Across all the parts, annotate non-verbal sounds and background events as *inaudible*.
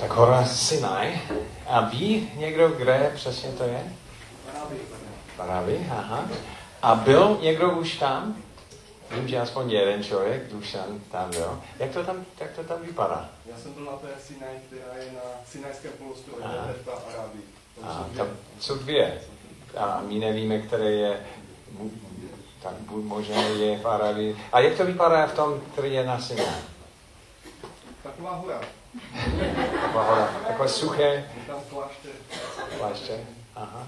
Tak hora Sinai. A ví někdo, kde přesně to je? V Arabii, aha. A byl někdo už tam? Vím, že aspoň jeden člověk, Dušan, tam byl. Jak to tam, jak to tam vypadá? Já jsem byl na té Sinai, která je na Sinajském polostrově, v Arabii. A tam jsou dvě. A my nevíme, které je, tak možná je v Arabii. A jak to vypadá v tom, který je na Sinai? Taková hora. *laughs* Hora, takové suché. Klášter, aha.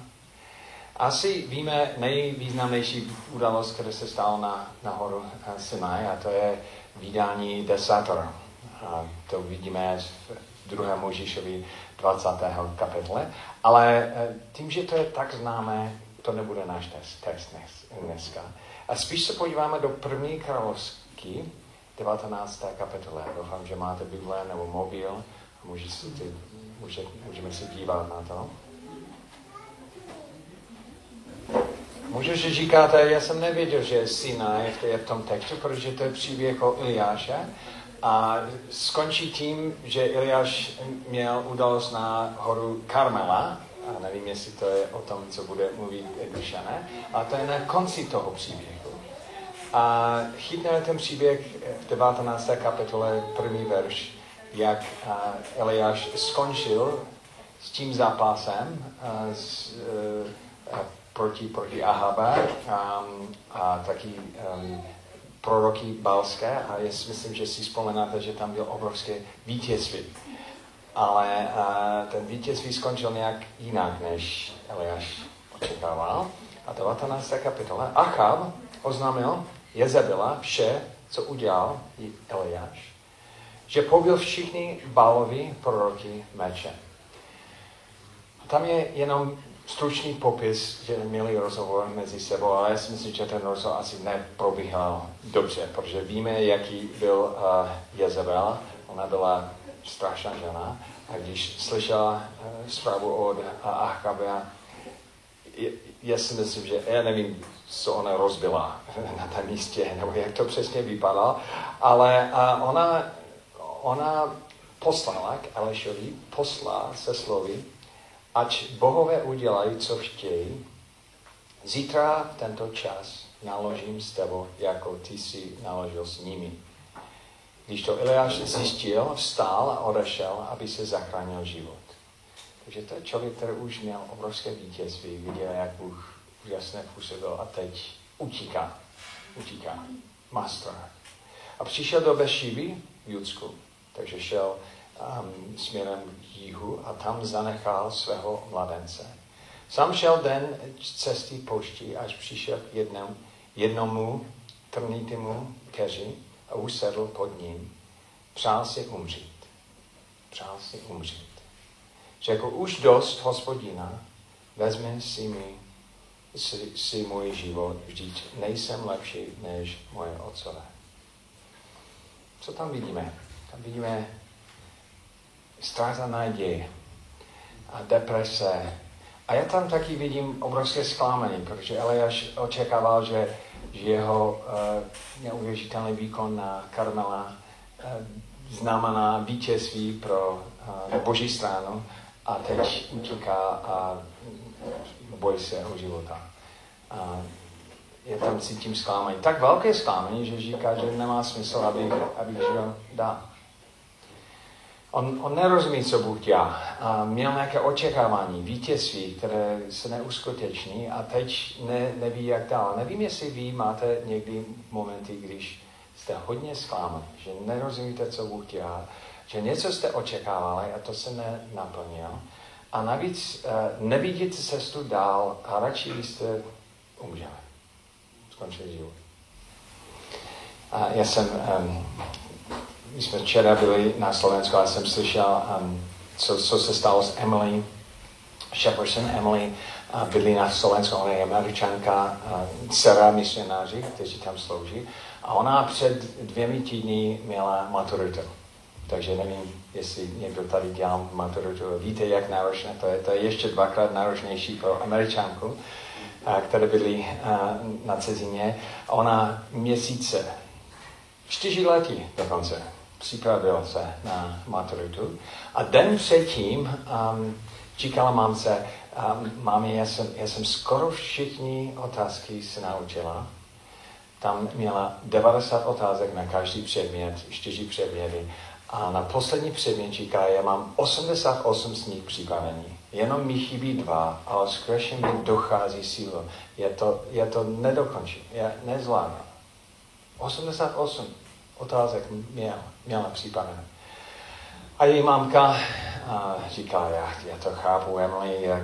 Asi víme nejvýznamnější událost, která se stala na, na horu Sinai, a to je vydání desátora. A to vidíme v druhém Možíšovi 20. kapitole. Ale eh, tím, že to je tak známé, to nebude náš text dneska. A spíš se podíváme do první královský, 19. kapitole. Doufám, že máte Bible nebo mobil a může si ty, může, můžeme se dívat na to. Může, že říkáte, já jsem nevěděl, že Sinai je v tom textu, protože to je příběh o Iliáše a skončí tím, že Iliáš měl udalost na horu Karmela, a nevím, jestli to je o tom, co bude mluvit Dušané, a to je na konci toho příběhu. A chytneme ten příběh v 19. kapitole, první verš, jak Eliáš skončil s tím zápasem a, s, proti, proti Ahabe a, a taky um, proroky Balské a já si myslím, že si vzpomínáte, že tam byl obrovské vítězství. Ale a, ten vítězství skončil nějak jinak, než Eliáš očekával. A 19. kapitola. Achab oznámil Jezebela vše, co udělal Eliáš, že pobil všichni Bálovi proroky mečem. A tam je jenom stručný popis, že měli rozhovor mezi sebou, ale já si myslím, že ten rozhovor asi neprobíhal dobře, protože víme, jaký byl uh, Jezebel. Ona byla strašná žena a když slyšela uh, zprávu od uh, Achabe, já si myslím, že já nevím, co ona rozbila *laughs* na tom místě, nebo jak to přesně vypadalo, ale ona, ona poslala k Alešovi, poslala se slovy, ať bohové udělají, co chtějí, zítra v tento čas naložím s tebou, jako ty si naložil s nimi. Když to Eliáš zjistil, vstál a odešel, aby se zachránil život. Takže to je člověk, který už měl obrovské vítězství, viděl, jak Bůh úžasně působil a teď utíká. Utíká. Má strach. A přišel do Bešivy v Judsku, takže šel um, směrem k jihu a tam zanechal svého mladence. Sam šel den cesty poští, až přišel k jednom, jednomu trnitému keři a usedl pod ním. Přál si umřít. Přál si umřít. Řekl, už dost, hospodina, vezmi si mi si, si můj život, vždyť nejsem lepší než moje otcové. Co tam vidíme? Tam vidíme ztráta naděje a deprese. A já tam taky vidím obrovské zklamání, protože Eliáš očekával, že, že jeho uh, neuvěřitelný výkon na Karmela uh, znamená vítězství pro uh, boží stranu a teď utíká a bojí se o života. A je tam cítím zklamání. Tak velké zklamání, že říká, že nemá smysl, aby, aby žil dál. On, on nerozumí, co Bůh dělá. A měl nějaké očekávání, vítězství, které se neuskuteční a teď ne, neví, jak dál. Nevím, jestli vy máte někdy momenty, když jste hodně zklamaní, že nerozumíte, co Bůh dělá, že něco jste očekávali a to se nenaplnilo. A navíc uh, nevidíte cestu dál a radši byste umřeli. Skončili život. A já jsem um, my jsme včera byli na Slovensku a jsem slyšel, um, co, co se stalo s Emily Shepperson. Emily uh, bydlí na Slovensku, ona je američanka, dcera misionáři, kteří tam slouží. A ona před dvěmi týdny měla maturitu. Takže nevím, jestli někdo tady dělal maturitu. Víte, jak náročné to je. To je ještě dvakrát náročnější pro američanku, které byly na cizině. Ona měsíce, čtyři lety dokonce, připravil se na maturitu. A den předtím um, říkala mamce, um, mami, já jsem, já jsem skoro všichni otázky se naučila. Tam měla 90 otázek na každý předmět, čtyři předměty. A na poslední předmět říká, já mám 88 z nich připravený. Jenom mi chybí dva, ale skutečně mi dochází síla. Je to, je to nedokončím, já nezvládnu. 88 otázek měl, měla připravené. A její mamka a říká, já, já to chápu, Emily, jak,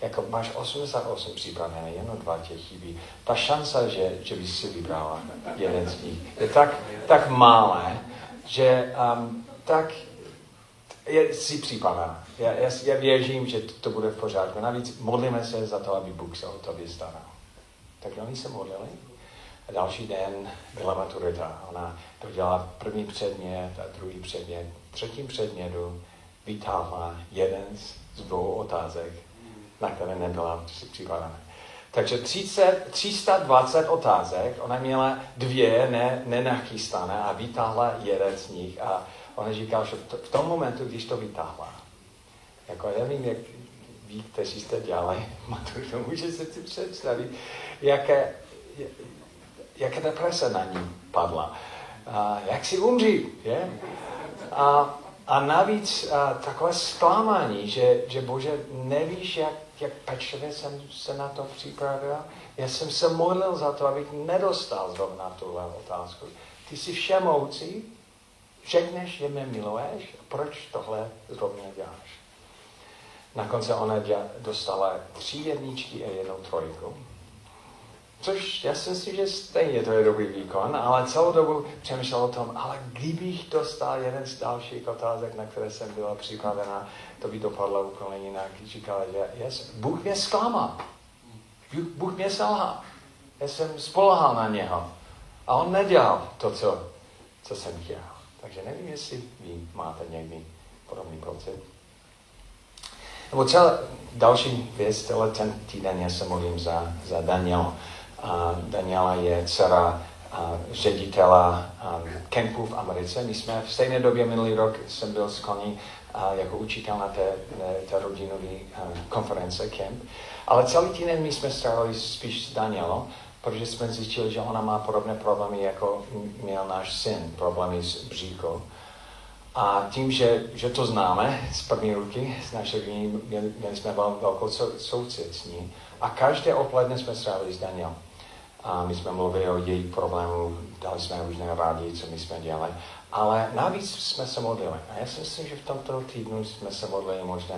jako máš 88 připravené, jenom dva tě chybí. Ta šance, že, že bys si vybrala jeden z nich, je tak, tak malé, že um, tak je, si připravená. Já, já, já věřím, že to, to bude v pořádku. Navíc modlíme se za to, aby Bůh se o to vystaral. Tak oni se modlili. A další den byla maturita. Ona dodělala první předmět a druhý předmět. Třetím předmětu vytáhla jeden z dvou otázek, na které nebyla připravená. Takže 30, 320 otázek, ona měla dvě ne, nenachystané a vytáhla jeden z nich. A ona říkala, že v tom momentu, když to vytáhla, jako já nevím, jak ví, kteří jste dělali *laughs* maturitu, může se si představit, jaké, jaké deprese na ní padla. A jak si umří, je? A, a navíc a, takové zklamání, že, že Bože, nevíš, jak, jak pečlivě jsem se na to připravil. Já jsem se modlil za to, abych nedostal zrovna tuhle otázku. Ty jsi všemoucí, řekneš, že mě miluješ, proč tohle zrovna děláš? Na konci ona dostala tři jedničky a jednou trojku. Což já si myslím, že stejně to je dobrý výkon, ale celou dobu přemýšlel o tom, ale kdybych dostal jeden z dalších otázek, na které jsem byla připravena, to by dopadlo úplně jinak. Říkala, že yes, Bůh mě zklamal. Bůh mě selhal. Já jsem spolehal na něho. A on nedělal to, co, co jsem chtěl. Takže nevím, jestli vy máte někdy podobný pocit. Nebo celá další věc, tenhle ten týden já se modlím za, za Daniel. Daniela je dcera ředitela kempu v Americe. My jsme v stejné době minulý rok jsem byl s koní jako učitel na té, té rodinové konference kemp. Ale celý týden my jsme strávili spíš s Danielou, protože jsme zjistili, že ona má podobné problémy, jako měl náš syn, problémy s bříkou. A tím, že, že to známe z první ruky, z naše měli, měli jsme velkou soucit s ní. A každé odpoledne jsme strávili s Daniel. A my jsme mluvili o její problému, dali jsme různé rádi, co my jsme dělali. Ale navíc jsme se modlili. A já si myslím, že v tomto týdnu jsme se modlili možná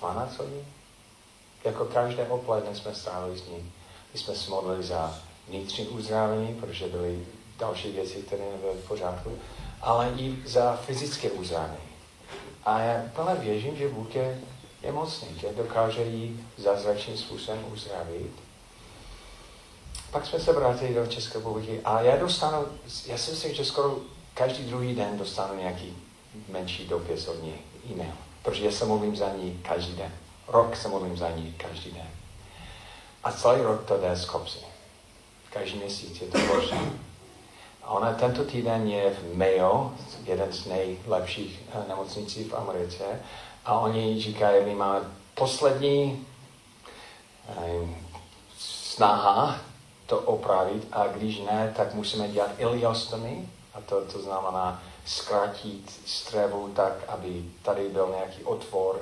12 hodin. Jako každé odpoledne jsme strávili s ní. My jsme se modlili za vnitřní uzdravení, protože byly další věci, které nebyly v pořádku, ale i za fyzické uzdravení. A já plně věřím, že Bůh je, je mocný, že dokáže jí zázračným způsobem uzdravit. Pak jsme se vrátili do České republiky a já dostanu, já si myslím, že skoro každý druhý den dostanu nějaký menší dopis od ní, e-mail, protože já se modlím za ní každý den. Rok se modlím za ní každý den. A celý rok to jde z kopsy. Každý měsíc je to horší. A ona tento týden je v Mayo, jeden z nejlepších uh, nemocnicí v Americe. A oni říkají, my máme poslední um, snaha to opravit a když ne, tak musíme dělat iliostomy a to, to znamená zkrátit střevu tak, aby tady byl nějaký otvor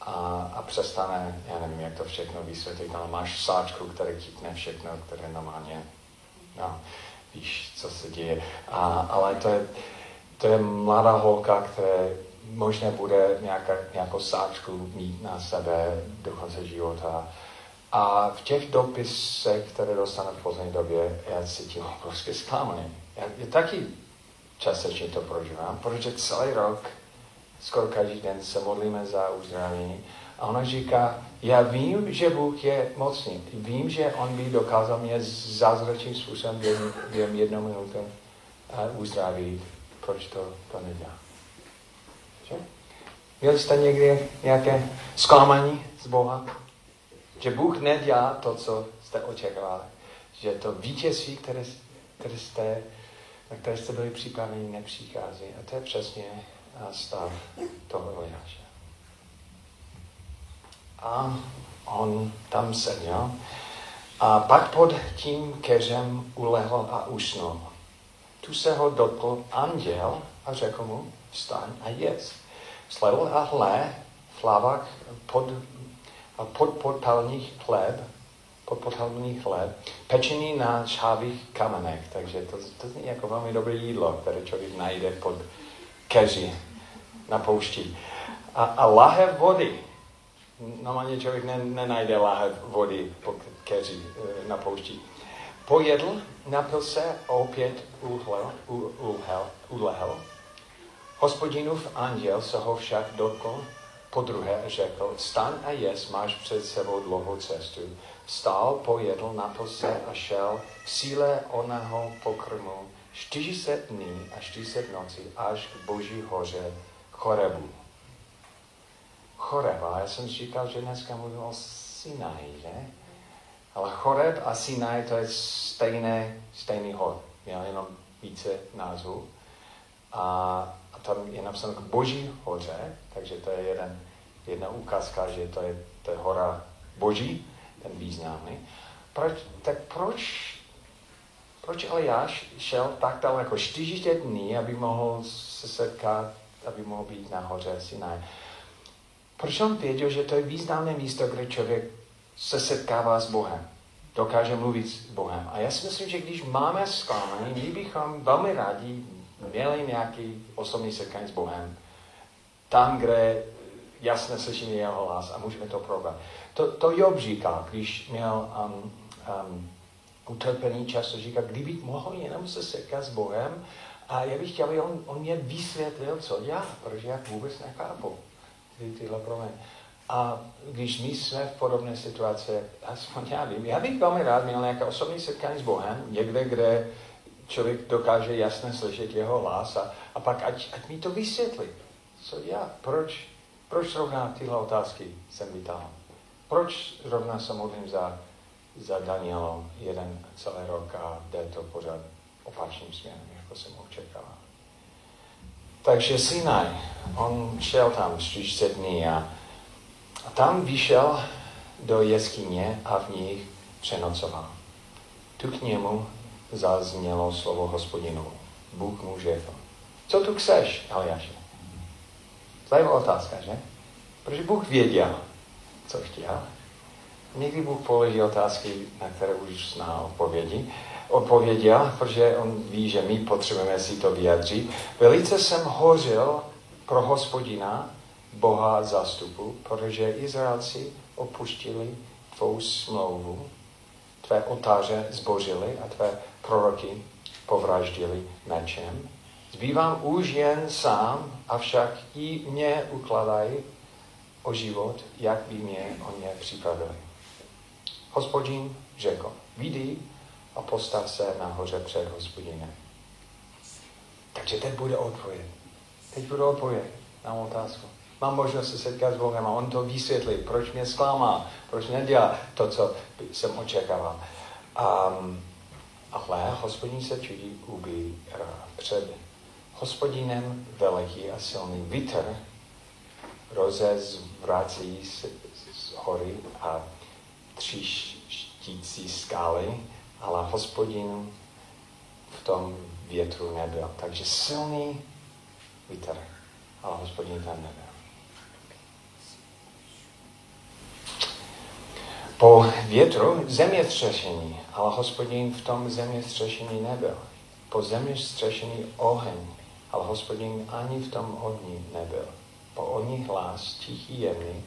a, a přestane, já nevím, jak to všechno vysvětlit, ale máš sáčku, který chytne všechno, které normálně, no, víš, co se děje. A, ale to je, to je mladá holka, která možná bude nějaká, nějakou sáčku mít na sebe do konce života. A v těch dopisech, které dostanu v poslední době, já cítím obrovské zklamání. Já, já taky částečně to prožívám, protože celý rok, skoro každý den se modlíme za uzdravení. A ona říká, já vím, že Bůh je mocný. Vím, že On by dokázal mě zázračným způsobem během, jednou minuty uh, uzdravit. Proč to, to nedělá? Že? Měli jste někdy nějaké zklamání z Boha? Že Bůh nedělá to, co jste očekávali. Že to vítězství, které, které jste na které jste byli připraveni, nepřichází. A to je přesně stav toho Eliáše. A on tam seděl a pak pod tím keřem ulehl a usnul. Tu se ho dotkl anděl a řekl mu, vstaň a jedz. Sledl a hle, flavak pod, pod podpalných chleb, pod podpalný chleb, pečený na šávých kamenech. Takže to, to zní jako velmi dobré jídlo, které člověk najde pod keři na poušti. A, a lahev vody. Normálně člověk nenajde lahev vody pod keři e, na poušti. Pojedl, napil se a opět uhlel, uhlel, ulehl. Hospodinův anděl se ho však dotkl po druhé řekl, stan a jes, máš před sebou dlouhou cestu. Vstal, pojedl, napil se a šel v síle oného pokrmu 40 dní a 40 nocí až k boží hoře Chorebu. Choreba, já jsem říkal, že dneska mluvím o Sinai, že? Ale Choreb a Sinai to je stejné, stejný hod. Měl jenom více názvů. A tam je napsáno k Boží hoře, takže to je jeden, jedna ukázka, že to je, to je hora Boží, ten významný. Proč, tak proč, proč Eliáš šel tak daleko, 40 dní, aby mohl se setkat, aby mohl být na hoře Sinai? Proč on věděl, že to je významné místo, kde člověk se setkává s Bohem. Dokáže mluvit s Bohem. A já si myslím, že když máme zklamání, my bychom velmi rádi měli nějaký osobní setkání s Bohem. Tam, kde jasně slyšíme jeho hlas a můžeme to probrat. To, to Job říká, když měl um, um, utrpený čas, to říká, kdybych mohl jenom se setkat s Bohem, a já bych chtěl, aby on, on mě vysvětlil, co dělá, protože já vůbec nechápu ty, tyhle problémy. A když my jsme v podobné situaci, aspoň já vím, já bych velmi rád měl nějaké osobní setkání s Bohem, někde, kde člověk dokáže jasně slyšet jeho hlas a, a pak ať, ať mi to vysvětlí. Co já, proč, proč zrovna tyhle otázky jsem vytáhl? Proč zrovna se modlím za, za Danielom jeden celý rok a jde to pořád opačným směrem, jako jsem očekával. Takže Sinai, on šel tam 40 dní a a tam vyšel do jeskyně a v nich přenocoval. Tu k němu zaznělo slovo hospodinu. Bůh mu řekl. Co tu chceš, Eliáše? Zajímavá otázka, že? Protože Bůh věděl, co chtěl. Někdy Bůh položí otázky, na které už zná odpovědi. Odpověděl, protože on ví, že my potřebujeme si to vyjadřit. Velice jsem hořil pro hospodina Boha zastupu, protože Izraelci opustili tvou smlouvu, tvé otáře zbořili a tvé proroky povraždili mečem. Zbývám už jen sám, avšak i mě ukladají o život, jak by mě o ně připravili. Hospodin řekl, vidí a postav se nahoře před hospodinem. Takže teď bude odpověď. Teď bude odpověď na otázku mám možnost se setkat s Bohem a on to vysvětlí, proč mě zklamá, proč nedělá to, co jsem očekával. Um, ale hospodin se čudí ubírá před hospodinem veliký a silný vítr rozezvrací z, z hory a třištící skály, ale hospodin v tom větru nebyl. Takže silný vítr, ale hospodin tam nebyl. Po větru zemětřesení, ale hospodin v tom zemětřesení nebyl. Po zemětřesení oheň, ale hospodin ani v tom ohni nebyl. Po ohni hlas tichý, jemný.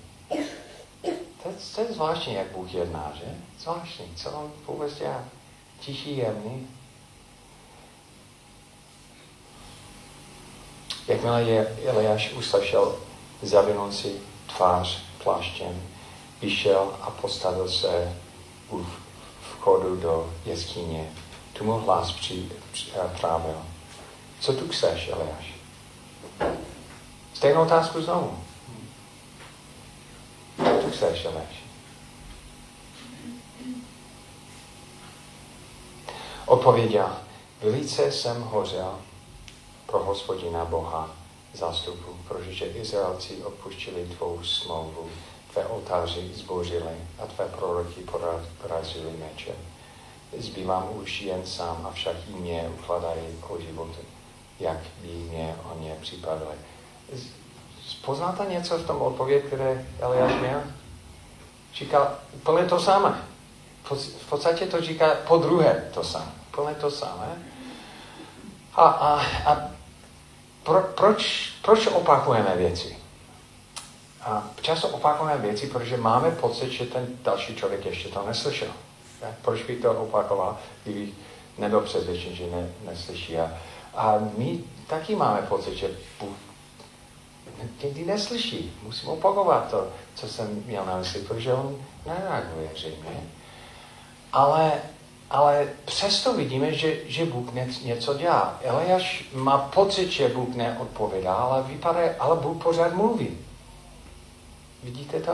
To, to je zvláštní, jak Bůh jedná, že? Zvláštní, co on vůbec dělá. Tichý, jemný. Jakmile je Eliáš uslyšel zavinul si tvář pláštěm, vyšel a postavil se u vchodu do jeskyně. Tu mu hlas při, eh. Co tu chceš, Eliáš? Stejnou otázku znovu. Co tu chceš, Eliáš? Odpověděl, velice jsem hořel pro hospodina Boha zástupu, protože Izraelci odpuštili tvou smlouvu, tvé oltáři zbořili a tvé proroky porazili meče. Zbývám už jen sám, avšak i mě ukladají o životy, jak by mě o ně připadly. Poznáte něco v tom odpověď, které Eliáš měl? Říkal úplně to samé. V podstatě to říká po druhé to samé. Úplně to samé. A, a, a pro, proč, proč opakujeme věci? A často opakujeme věci, protože máme pocit, že ten další člověk ještě to neslyšel. Ne? Proč bych to opakoval, kdybych nebyl přesvědčen, že ne, neslyší. A, a my taky máme pocit, že Bůh někdy neslyší. Musím opakovat to, co jsem měl na mysli, protože on nereaguje zřejmě. Ale, ale přesto vidíme, že, že Bůh něco dělá. Eliáš má pocit, že Bůh neodpovědá, ale vypadá, ale Bůh pořád mluví. Vidíte to?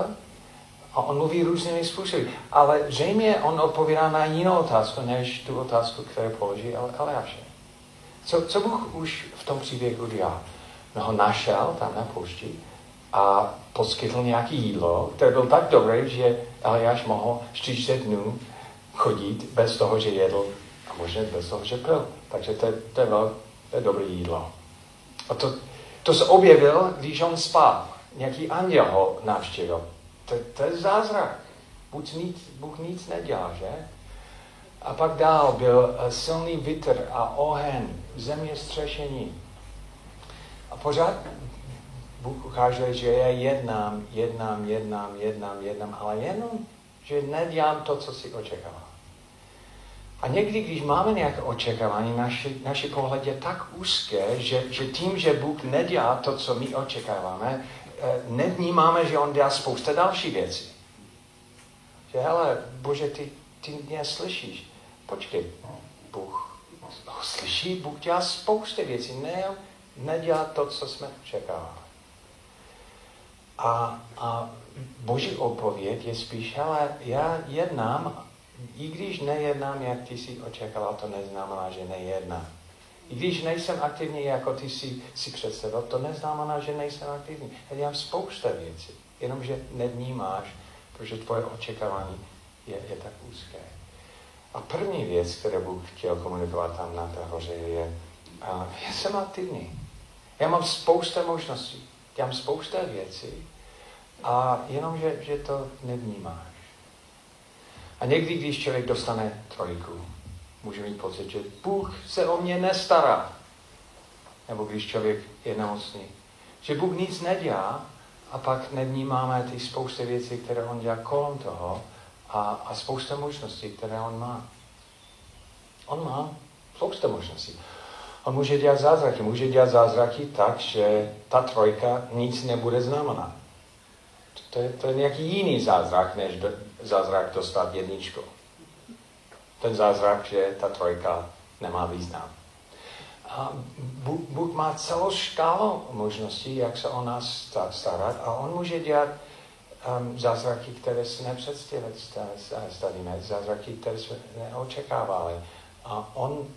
A on mluví různými způsoby. Ale zřejmě on odpovídá na jinou otázku, než tu otázku, kterou položí Eliáše. Co, co Bůh už v tom příběhu dělá? No ho našel tam na poušti a poskytl nějaké jídlo, které bylo tak dobré, že Eliáš mohl 40 dnů chodit bez toho, že jedl a možná bez toho, že pil. Takže to, to, je, to je dobré jídlo. A to, to se objevil, když on spal. Nějaký anděl ho navštívil. To, to je zázrak. Bůh nic, Bůh nic nedělá, že? A pak dál byl eh, silný vítr a oheň, zeměstřešení. A pořád Bůh ukáže, že já jednám, jednám, jednám, jednám, jednám, ale jenom, že nedělám to, co si očekával. A někdy, když máme nějaké očekávání, naši, naši pohled je tak úzké, že, že tím, že Bůh nedělá to, co my očekáváme, nevnímáme, že On dělá spousta další věcí. Že hele, Bože, ty, ty mě slyšíš. Počkej, Bůh ho slyší, Bůh dělá spousta věcí. Ne, nedělá to, co jsme očekávali. A, a boží odpověď je spíš, ale já jednám, i když nejednám, jak ty si očekával, to neznamená, že nejednám. I když nejsem aktivní, jako ty si, si představil, to neznamená, že nejsem aktivní. Já dělám spousta věcí, jenomže nevnímáš, protože tvoje očekávání je, je tak úzké. A první věc, kterou Bůh chtěl komunikovat tam na té hoře, je, a já jsem aktivní. Já mám spousta možností, mám spousta věcí a jenom, že, že to nevnímáš. A někdy, když člověk dostane trojku, může mít pocit, že Bůh se o mě nestará. Nebo když člověk je nemocný. Že Bůh nic nedělá a pak nevnímáme ty spousty věcí, které on dělá kolem toho a, a spousta možností, které on má. On má spousta možností. On může dělat zázraky. Může dělat zázraky tak, že ta trojka nic nebude znamenat. To je, to je nějaký jiný zázrak, než do, zázrak dostat jedničku. Ten zázrak, že ta trojka nemá význam. A Bůh, má celou škálu možností, jak se o nás starat a on může dělat um, zázraky, které si nepředstavíme, zázraky, které jsme neočekávali. A on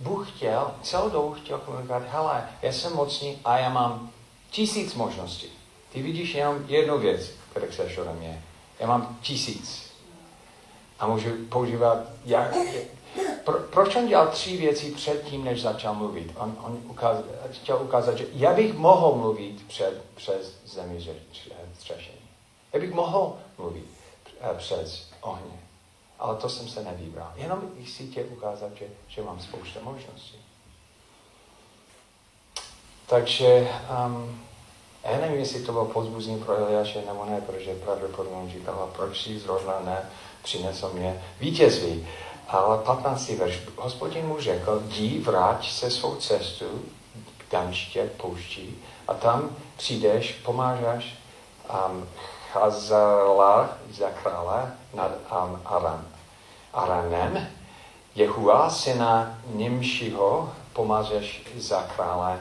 Bůh chtěl, celou dobu chtěl komunikovat, hele, já jsem mocný a já mám tisíc možností. Ty vidíš jenom jednu věc, kterou chceš ode mě. Já mám tisíc. A můžu používat, jak, pro, proč on dělal tři věci předtím, než začal mluvit? On, on ukaz, chtěl ukázat, že já bych mohl mluvit před, přes zemi střešení. Já bych mohl mluvit eh, přes ohně ale to jsem se nevybral. Jenom chci tě ukázat, že, že mám spousta možností. Takže um, já nevím, jestli to bylo pozbuzní pro Eliáše nebo ne, protože pravděpodobně říkala, proč si zrovna ne, přinesl mě vítězství. Ale 15. verš, hospodin mu řekl, jdi, vrať se svou cestu k Danště, pouští, a tam přijdeš, pomážeš um, Chazala za krále nad um, Aram. Aranem, Jehua, syna Nimšiho, pomazeš za krále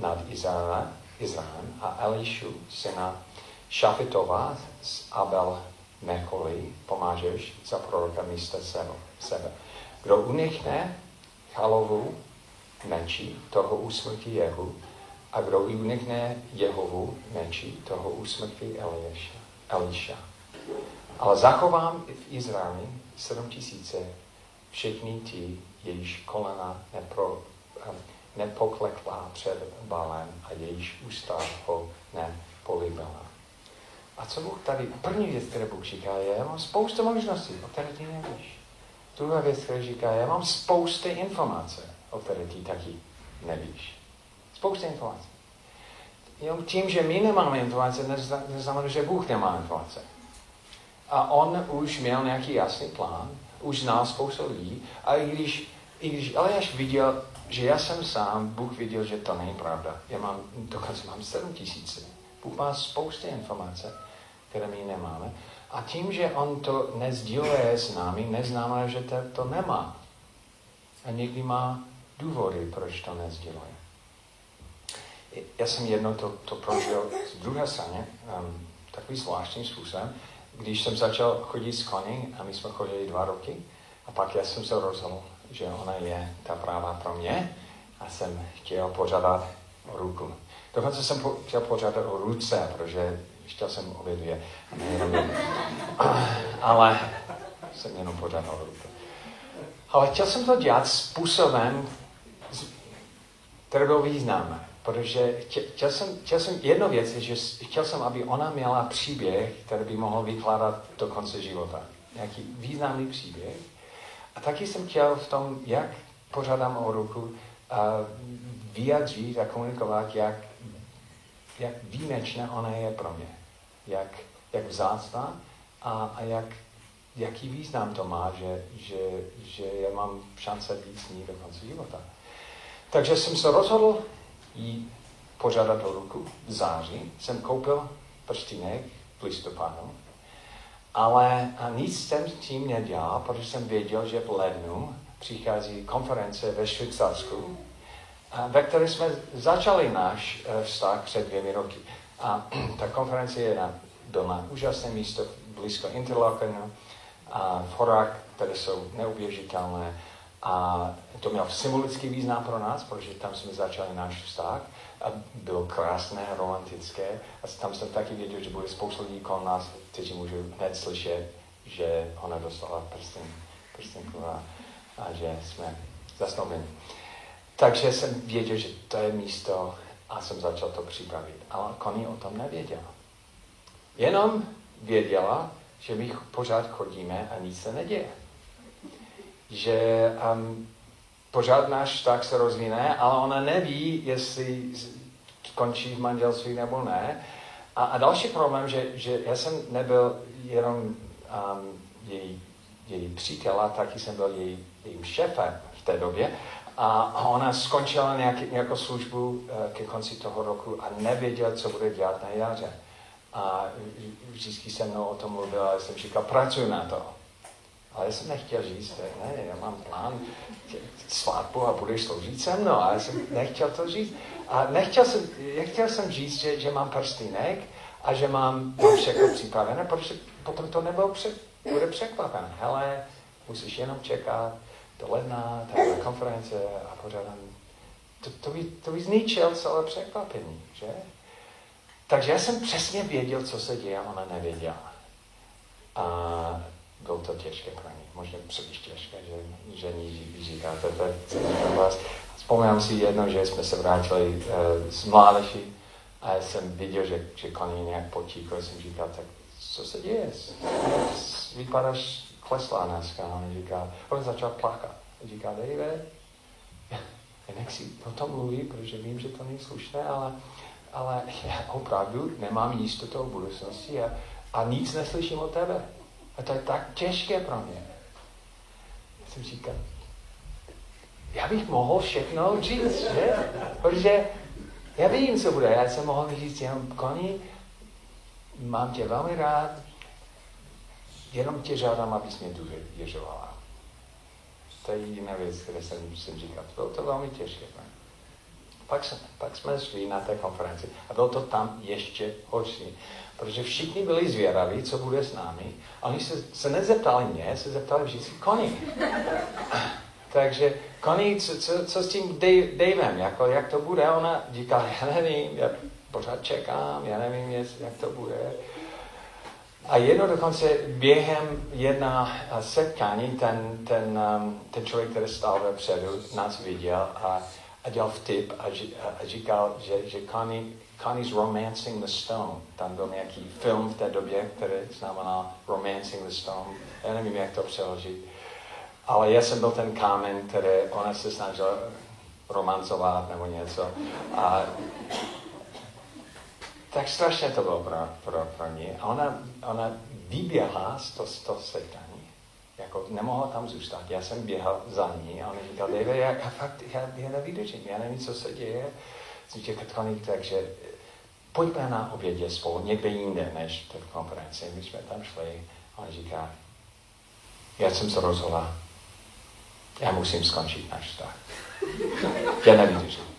nad Izraelem, Izraelem a Elišu, syna Šafitova z Abel Mecholi, pomážeš za proroka místa sebe. Kdo unikne Chalovu meči, toho usmrtí Jehu, a kdo unikne Jehovu meči, toho usmrtí Eliša. Ale zachovám v Izraeli sedm tisíce všechny ti, jejíž kolena nepro, um, nepoklekla před balem a jejíž ústa ho nepolíbila. A co Bůh tady, první věc, kterou Bůh říká, je, já mám spoustu možností, o které ty nevíš. Druhá věc, která říká, já mám spoustu informace, o které ty taky nevíš. Spoustu informací. Jenom tím, že my nemáme informace, neznamená, že Bůh nemá informace. A on už měl nějaký jasný plán, už znal spoustu lidí, a i když, i když Eliáš viděl, že já jsem sám, Bůh viděl, že to není pravda. Já mám, dokonce mám 7 tisíce. Bůh má spoustu informace, které my nemáme. A tím, že on to nezdíluje s námi, neznamená, že to, to nemá. A někdy má důvody, proč to nezdíluje. Já jsem jednou to, to prožil z druhé strany, um, takový zvláštním způsobem, když jsem začal chodit s koní a my jsme chodili dva roky a pak já jsem se rozhodl, že ona je ta práva pro mě a jsem chtěl požádat o ruku. Dokonce jsem po, chtěl požádat o ruce, protože chtěl jsem obě dvě. Ale jsem jenom požádal o ruku. Ale chtěl jsem to dělat způsobem, který byl významný. Protože chtěl jsem, chtěl jsem, jedno věc je, že chtěl jsem, aby ona měla příběh, který by mohl vykládat do konce života. Nějaký významný příběh. A taky jsem chtěl v tom, jak pořádám o ruku, a vyjadřit a komunikovat, jak, jak výjimečná ona je pro mě. Jak, jak vzácná a, a jak, jaký význam to má, že, že, že já mám šance být s ní do konce života. Takže jsem se rozhodl jí požádat o ruku v září. Jsem koupil prstínek v listopadu, ale nic jsem tím nedělal, protože jsem věděl, že v lednu přichází konference ve Švýcarsku, ve které jsme začali náš eh, vztah před dvěmi roky. A *clears throat* ta konference je na doma úžasné místo blízko Interlakenu, a v horách, které jsou neuběžitelné. A to mělo symbolický význam pro nás, protože tam jsme začali náš vztah a bylo krásné, romantické. A tam jsem taky věděl, že bude spousta lidí kolem nás, kteří můžou hned slyšet, že ona dostala prsten, a, a že jsme zasnoubeni. Takže jsem věděl, že to je místo a jsem začal to připravit. Ale Connie o tom nevěděla. Jenom věděla, že my pořád chodíme a nic se neděje že um, pořád náš vztah se rozvíne, ale ona neví, jestli skončí v manželství nebo ne. A, a další problém, že, že já jsem nebyl jenom um, její, její přítel, a taky jsem byl její, jejím šéfem v té době. A ona skončila nějaký, nějakou službu uh, ke konci toho roku a nevěděla, co bude dělat na jaře. A vždycky se mnou o tom mluvila a jsem říkal, pracuji na to. Ale já jsem nechtěl říct, ne, já mám plán svatbu a budeš sloužit se mnou, ale jsem nechtěl to říct. A nechtěl jsem, chtěl jsem říct, že, že mám prstínek a že mám, všechno připravené, protože potom to nebylo pře, bude překvapené. Hele, musíš jenom čekat do ledna, tady konference a pořádám. To, to, by, to by zničil celé překvapení, že? Takže já jsem přesně věděl, co se děje, ona nevěděla. A bylo to těžké pro ní, možná příliš těžké, že, že ní říkáte, to pro vás. Vzpomínám si jedno, že jsme se vrátili uh, z mládeži a já jsem viděl, že, že koní nějak potíkl, jsem říkal, tak co se děje? Vypadáš kleslá dneska. A říká, on začal plakat. A říká, David, já nechci o tom mluvit, protože vím, že to není slušné, ale, ale *laughs* já opravdu nemám jistotu o budoucnosti a, a nic neslyším od tebe. A to je tak těžké pro mě. Já jsem říkal, já bych mohl všechno říct, že? Protože já vím, co bude. Já jsem mohl říct jenom koni, mám tě velmi rád, jenom tě žádám, abys mě důvěřovala. To je jediná věc, které jsem, jsem říkal. Bylo to velmi těžké. Ne? Pak, jsme, pak jsme šli na té konferenci a bylo to tam ještě horší protože všichni byli zvědaví, co bude s námi. A oni se, se nezeptali mě, se zeptali vždycky koní. *laughs* Takže Connie, co, co, co s tím Dave, Davem, jako, jak to bude? Ona říká, já nevím, já pořád čekám, já nevím, jak to bude. A jedno dokonce během jedna setkání ten, ten, um, ten člověk, který stál vepředu, nás viděl a, a dělal vtip a, a říkal, že, že Connie, Connie's Romancing the Stone. Tam byl nějaký film v té době, který znamená Romancing the Stone. Já nevím, jak to přeložit. Ale já jsem byl ten kámen, který ona se snažila romancovat nebo něco. A tak strašně to bylo pro, pro, pro ní. A ona, ona vyběhla z toho, z toho setkání. Jako nemohla tam zůstat. Já jsem běhal za ní a ona říkala, Dave, já, já fakt, já, já nevydržím, já nevím, co se děje. Říká, takže pojďme na obědě spolu, někde jinde než v konferenci. My jsme tam šli a on říká, já jsem se rozhodla, já musím skončit náš vztah. Já nevydržím.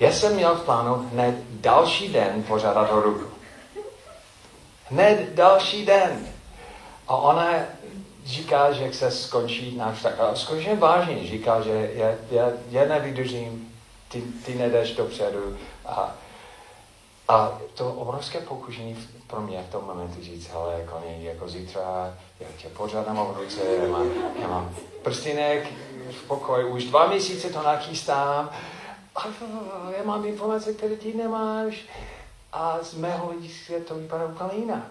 Já jsem měl v plánu hned další den požádat o ruku. Hned další den. A ona říká, že chce skončit náš vztah. A skutečně vážně říká, že já, já, já nevydržím, ty, ty nedeš dopředu. A, a to obrovské pokušení pro mě v tom momentu říct, hele, jako, jako zítra, já tě pořádám o ruce, já mám, já mám prstinek v pokoji, už dva měsíce to nachystám, já mám informace, které ty nemáš. A z mého hlediska to vypadá úplně jinak.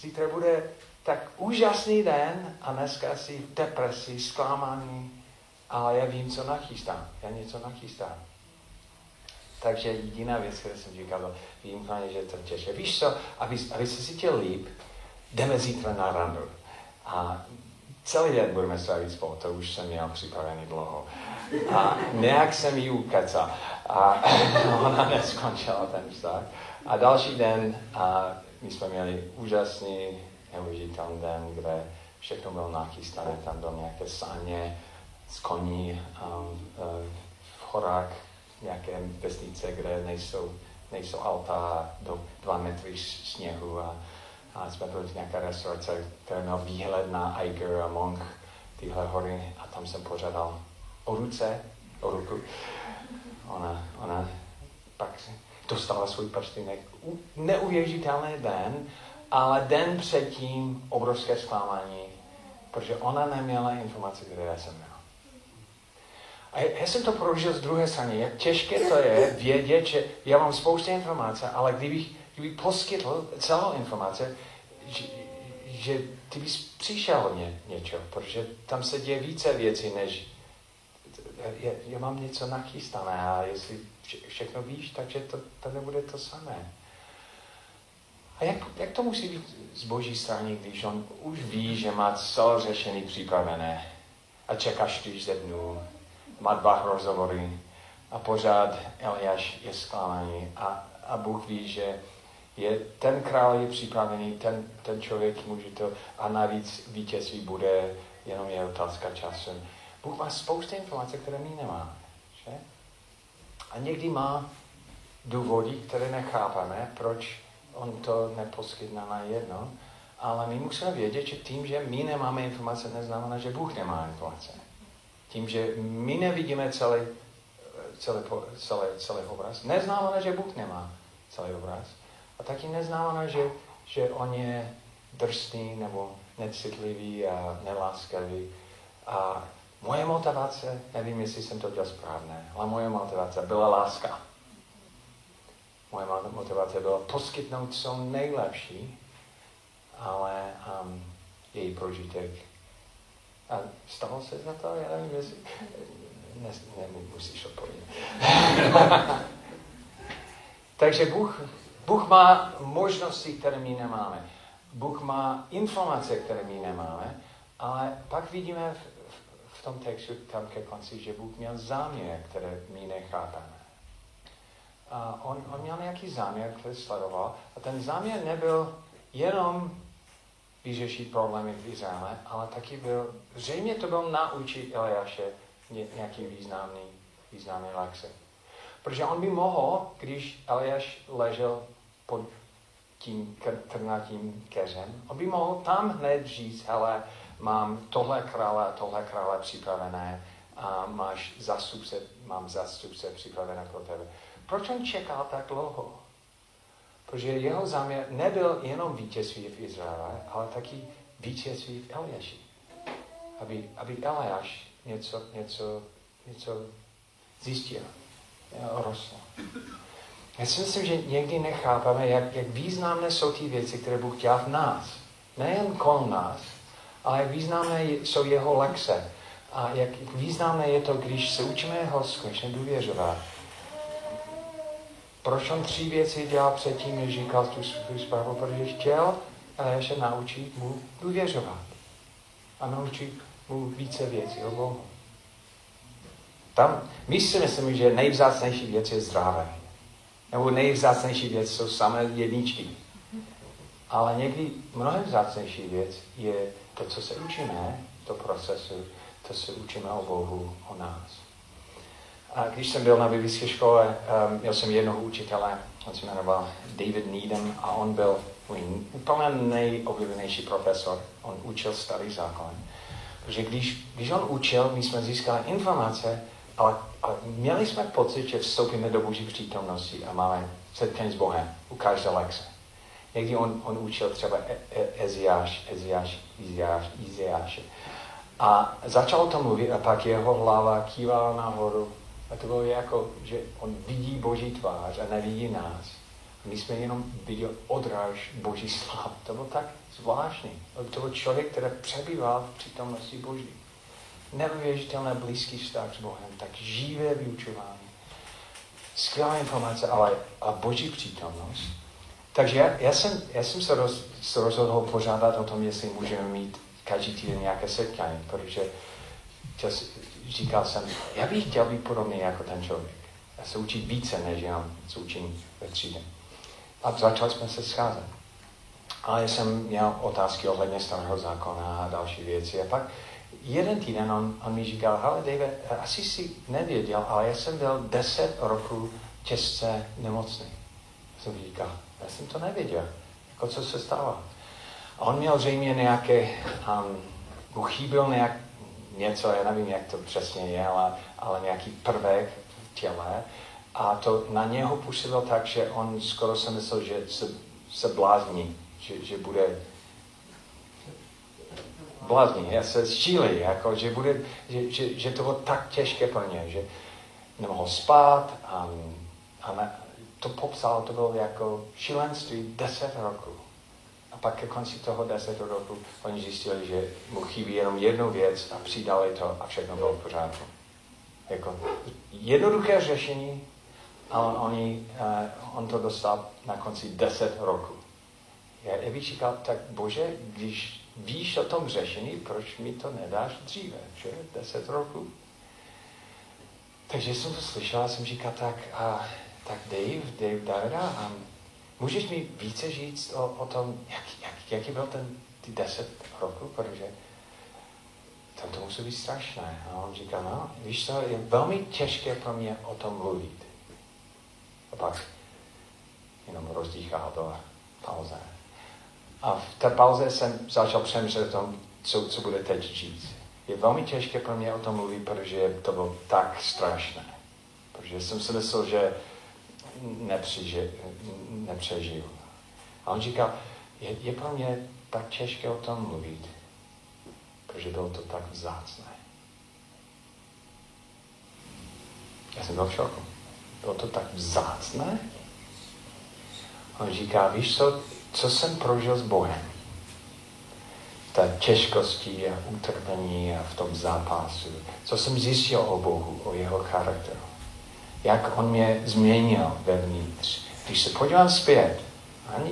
Zítra bude tak úžasný den a dneska si v depresi, zklamaný, ale já vím, co nachystám. Já něco nachystám. Takže jediná věc, kterou jsem říkal, vím, že to těžké. Víš co, aby, aby se cítil líp, jdeme zítra na randu. A celý den budeme strávit spolu, to už jsem měl připravený dlouho. A nějak jsem ji ukecal. A *laughs* ona neskončila ten vztah. A další den a my jsme měli úžasný, neuvěřitelný den, kde všechno bylo nachystané, tam do nějaké sáně z koní um, v horách, nějaké vesnice, kde nejsou, nejsou auta do dva metry sněhu a, a jsme byli v nějaké restaurace, která měla výhled na Eiger a Monk, tyhle hory a tam jsem pořádal o ruce, o ruku. Ona, ona pak dostala svůj prstinek. Neuvěřitelný den, ale den předtím obrovské zklamání, protože ona neměla informace, které já jsem měl. A já jsem to prožil z druhé strany, jak těžké to je vědět, že já mám spoustu informací, ale kdybych, kdybych poskytl celou informace, že, že ty bys přišel ně, něčo, protože tam se děje více věcí, než já, já mám něco nachystané a jestli všechno víš, takže to, to nebude to samé. A jak, jak to musí být z boží strany, když on už ví, že má celé řešení připravené a čeká 40 dnů, má dva rozhovory a pořád Eliáš je zklamaný a, a Bůh ví, že je, ten král je připravený, ten, ten člověk může to a navíc vítězství bude, jenom je otázka času. Bůh má spoustu informací, které my nemáme. Že? A někdy má důvody, které nechápeme, proč on to neposkytne na jedno, ale my musíme vědět, že tím, že my nemáme informace, neznamená, že Bůh nemá informace. Tím, že my nevidíme celý, celý, celý, celý obraz, neznamená, že Bůh nemá celý obraz. A taky neznamená, že, že on je drsný nebo necitlivý a neláskavý. A Moje motivace, nevím, jestli jsem to dělal správně, ale moje motivace byla láska. Moje motivace byla poskytnout co nejlepší, ale um, její prožitek. A stalo se za to? Já nevím, jestli... Ne, nemusíš odpovědět. *laughs* Takže Bůh, Bůh má možnosti, které my nemáme. Bůh má informace, které my nemáme, ale pak vidíme v tom textu tam ke konci, že Bůh měl záměr, které my nechápeme. A on, on měl nějaký záměr, který sledoval. A ten záměr nebyl jenom vyřešit problémy v Izraele, ale taky byl, zřejmě to byl naučit Eliáše nějaký významný, významný lekce. Protože on by mohl, když Eliáš ležel pod tím trnatým keřem, on by mohl tam hned říct, hele, mám tohle krále a tohle krále připravené a máš zastupce, mám zastupce připravené pro tebe. Proč on čekal tak dlouho? Protože jeho záměr nebyl jenom vítězství v Izraele, ale taky vítězství v Eliáši. Aby, aby Eliáš něco, něco, něco zjistil, rostl. Já si myslím, že někdy nechápeme, jak, jak významné jsou ty věci, které Bůh dělá v nás. Nejen kolem nás, ale významné jsou jeho lekce. A jak významné je to, když se učíme ho skutečně důvěřovat. Proč on tři věci dělal předtím, než říkal tu svou zprávu? Protože chtěl ještě naučit mu důvěřovat. A naučit mu více věcí o Bohu. Tam, my si myslíme, že nejvzácnější věc je zdravé. Nebo nejvzácnější věc jsou samé jedničky. Ale někdy mnohem vzácnější věc je to, co se učíme, to procesu, to se učíme o Bohu, o nás. A když jsem byl na biblické škole, um, měl jsem jednoho učitele, on se jmenoval David Needham a on byl úplně nejoblíbenější profesor. On učil starý zákon. Protože když, když on učil, my jsme získali informace, ale, ale měli jsme pocit, že vstoupíme do Boží přítomnosti a máme setkání s Bohem u každé lekce. Někdy on, on učil třeba e, e, Eziáš, Eziáš, Eziáš, Eziáš. A začal to mluvit a pak jeho hlava kývala nahoru. A to bylo jako, že on vidí Boží tvář a nevidí nás. A my jsme jenom viděli odráž Boží slav. To bylo tak zvláštní. To byl člověk, který přebýval v přítomnosti Boží neuvěřitelné blízký vztah s Bohem, tak živé vyučování. Skvělá informace, ale a boží přítomnost. Takže já, já, jsem, já jsem se, roz, se rozhodl požádat o tom, jestli můžeme mít každý týden nějaké setkání, protože čas, říkal jsem, já bych chtěl být podobný jako ten člověk. Já se učit více, než jenom co učím ve třídě. A začali jsme se scházet. Ale jsem měl otázky ohledně starého zákona a další věci. A pak jeden týden on, on mi říkal, ale David, asi si nevěděl, ale já jsem byl deset roků těžce nemocný. Já jsem říkal, já jsem to nevěděl. Jako co se stalo? A on měl zřejmě nějaké, um, mu chyběl nějak něco, já nevím, jak to přesně je, ale, ale nějaký prvek v těle. A to na něho působilo tak, že on skoro se myslel, že se, se blázní, že, že bude blázní, já se šílí, jako, že, bude, že, že, že to bylo tak těžké pro ně, že nemohl spát a, a to popsal, to bylo jako šílenství deset roků. A pak ke konci toho deset roku oni zjistili, že mu chybí jenom jednu věc a přidali to a všechno bylo v pořádku. Jako jednoduché řešení, ale oni, uh, on to dostal na konci deset roku. Já, bych říkal, tak bože, když víš o tom řešení, proč mi to nedáš dříve, že? Deset roků. Takže jsem to slyšel a jsem říkal, tak, a, tak Dave, Dave Davida, a můžeš mi více říct o, o tom, jak, jak, jaký byl ten ty deset roků, protože tam to musí být strašné. A on říká, no, víš co, je velmi těžké pro mě o tom mluvit. A pak jenom rozdýchá to pauze. A v té pauze jsem začal přemýšlet o tom, co, co bude teď říct. Je velmi těžké pro mě o tom mluvit, protože to bylo tak strašné. Protože jsem si myslel, že nepřeži, nepřežiju. A on říkal, je, je pro mě tak těžké o tom mluvit, protože bylo to tak vzácné. Já jsem byl v šoku. Bylo to tak vzácné? On říká, víš co, co jsem prožil s Bohem. Té těžkosti a utrpení a v tom zápasu. Co jsem zjistil o Bohu, o jeho charakteru. Jak on mě změnil vevnitř. Když se podívám zpět, ani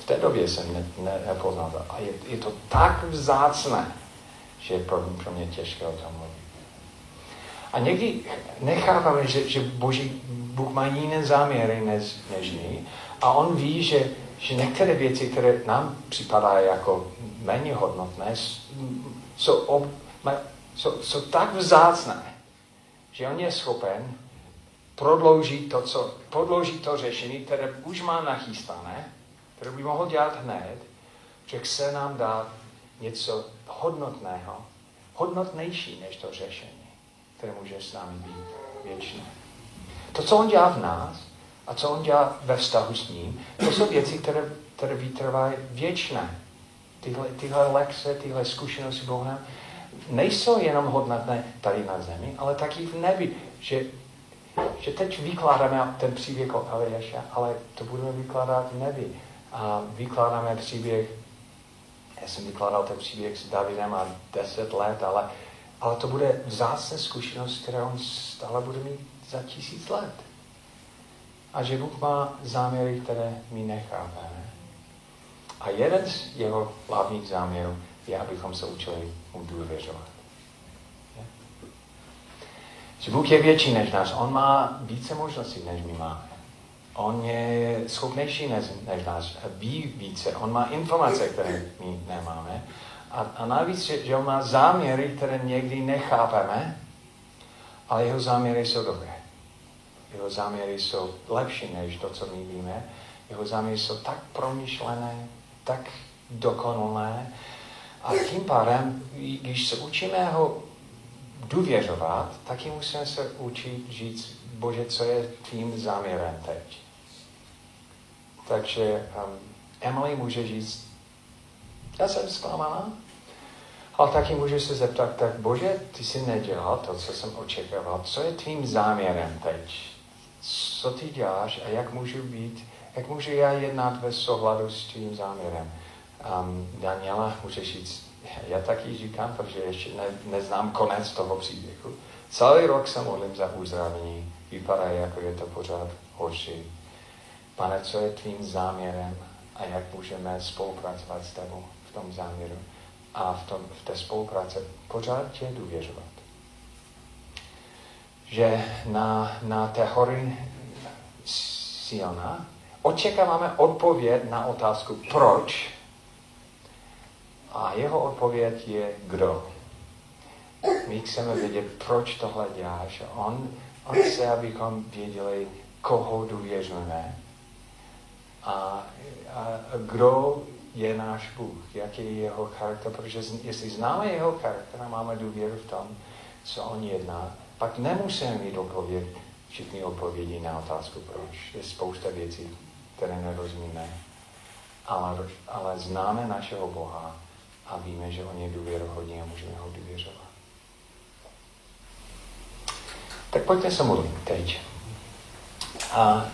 v té době jsem ne, ne, nepoznal to. A je, je to tak vzácné, že je pro, pro mě těžké o tom mluvit. A někdy necháváme, že, že Boží, Bůh má jiné záměry než, než my. A on ví, že že některé věci, které nám připadají jako méně hodnotné, jsou, ob, jsou, jsou tak vzácné, že on je schopen prodloužit to, co, prodloužit to řešení, které už má nachystané, které by mohl dělat hned, že chce nám dát něco hodnotného, hodnotnější než to řešení, které může s námi být věčné. To, co on dělá v nás a co on dělá ve vztahu s ním, to jsou věci, které, které vytrvají věčné. Tyhle, tyhle lekce, tyhle zkušenosti s Bohem nejsou jenom hodnotné tady na zemi, ale taky v nebi. Že, že teď vykládáme ten příběh o Eliáša, ale to budeme vykládat v nebi. A vykládáme příběh, já jsem vykládal ten příběh s Davidem a deset let, ale, ale to bude vzácná zkušenost, kterou on stále bude mít za tisíc let. A že Bůh má záměry, které my nechápeme. A jeden z jeho hlavních záměrů je, abychom se učili mu důvěřovat. Že Bůh je větší než nás. On má více možností, než my máme. On je schopnější než, než nás. Ví více. On má informace, které my nemáme. A, a navíc, že, že on má záměry, které někdy nechápeme, ale jeho záměry jsou dobré. Jeho záměry jsou lepší než to, co my víme. Jeho záměry jsou tak promyšlené, tak dokonalé. A tím pádem, když se učíme ho důvěřovat, taky musíme se učit říct, Bože, co je tvým záměrem teď. Takže um, Emily může říct, já jsem zklamaná, ale taky může se zeptat, tak Bože, ty jsi nedělal to, co jsem očekával. Co je tvým záměrem teď? Co ty děláš a jak můžu být, jak můžu já jednat ve souladu s tvým záměrem? Um, Daniela může říct, já taky říkám, protože ještě ne, neznám konec toho příběhu. Celý rok se modlím za uzdravení. Vypadá, jako je to pořád horší. Pane, co je tvým záměrem a jak můžeme spolupracovat s tebou v tom záměru a v, tom, v té spolupráci pořád tě důvěřovat. Že na, na té hory Siona očekáváme odpověď na otázku, proč a jeho odpověď je kdo. My chceme vědět, proč tohle děláš. On, on chce, abychom věděli, koho důvěřujeme a, a kdo je náš Bůh, jaký je jeho charakter, protože jestli známe jeho charakter a máme důvěru v tom, co on jedná, pak nemusíme mít odpověď, všichni odpovědi na otázku proč. Je spousta věcí, které nerozumíme, ale, ale známe našeho Boha a víme, že on je důvěrohodný a můžeme ho důvěřovat. Tak pojďte se modlit teď. A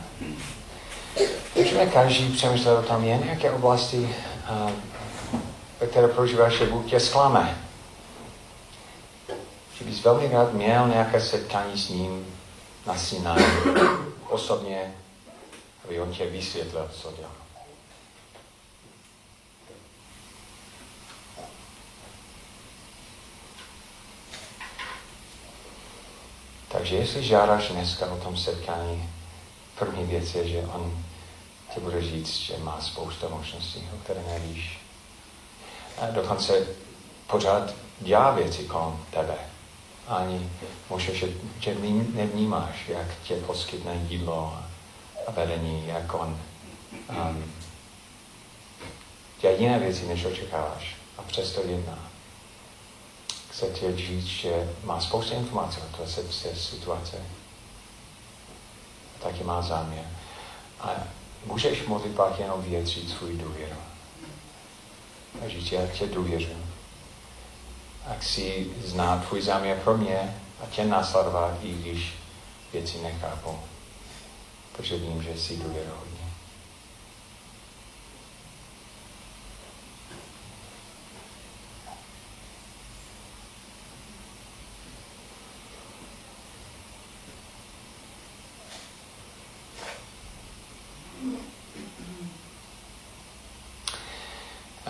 můžeme každý přemýšlet o tom, jen jaké oblasti, ve které prožíváš, že Bůh tě zklame. Že bys velmi rád měl nějaké setkání s ním na Sinai, osobně, aby on tě vysvětlil, co dělá. Takže jestli žádáš dneska o tom setkání, první věc je, že on ti bude říct, že má spousta možností, o které nevíš. A dokonce pořád dělá věci kolem tebe. Ani možná, že, že nevnímáš, jak tě poskytne jídlo a vedení, jak on um, dělá jiné věci, než očekáváš. A přesto jedná chce ti říct, že má spoustu informací o té situace. Taky má záměr. A můžeš modlit pak jenom vyjádřit svůj důvěru. A říct, já tě důvěřím. A chci znát tvůj záměr pro mě a tě následovat, i když věci nechápu. Protože vím, že jsi důvěrohodný.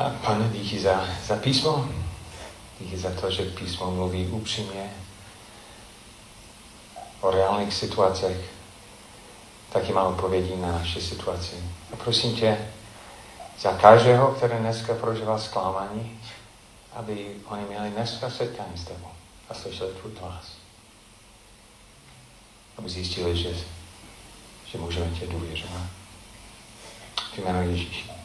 A pane, za, za písmo. Díky za to, že písmo mluví upřímně o reálných situacích. Taky má odpovědí na naše situaci. A prosím tě, za každého, který dneska prožívá zklamání, aby oni měli dneska setkání s tebou a slyšeli tvůj hlas. Aby zjistili, že, že můžeme tě důvěřovat. V jménu Ježíši.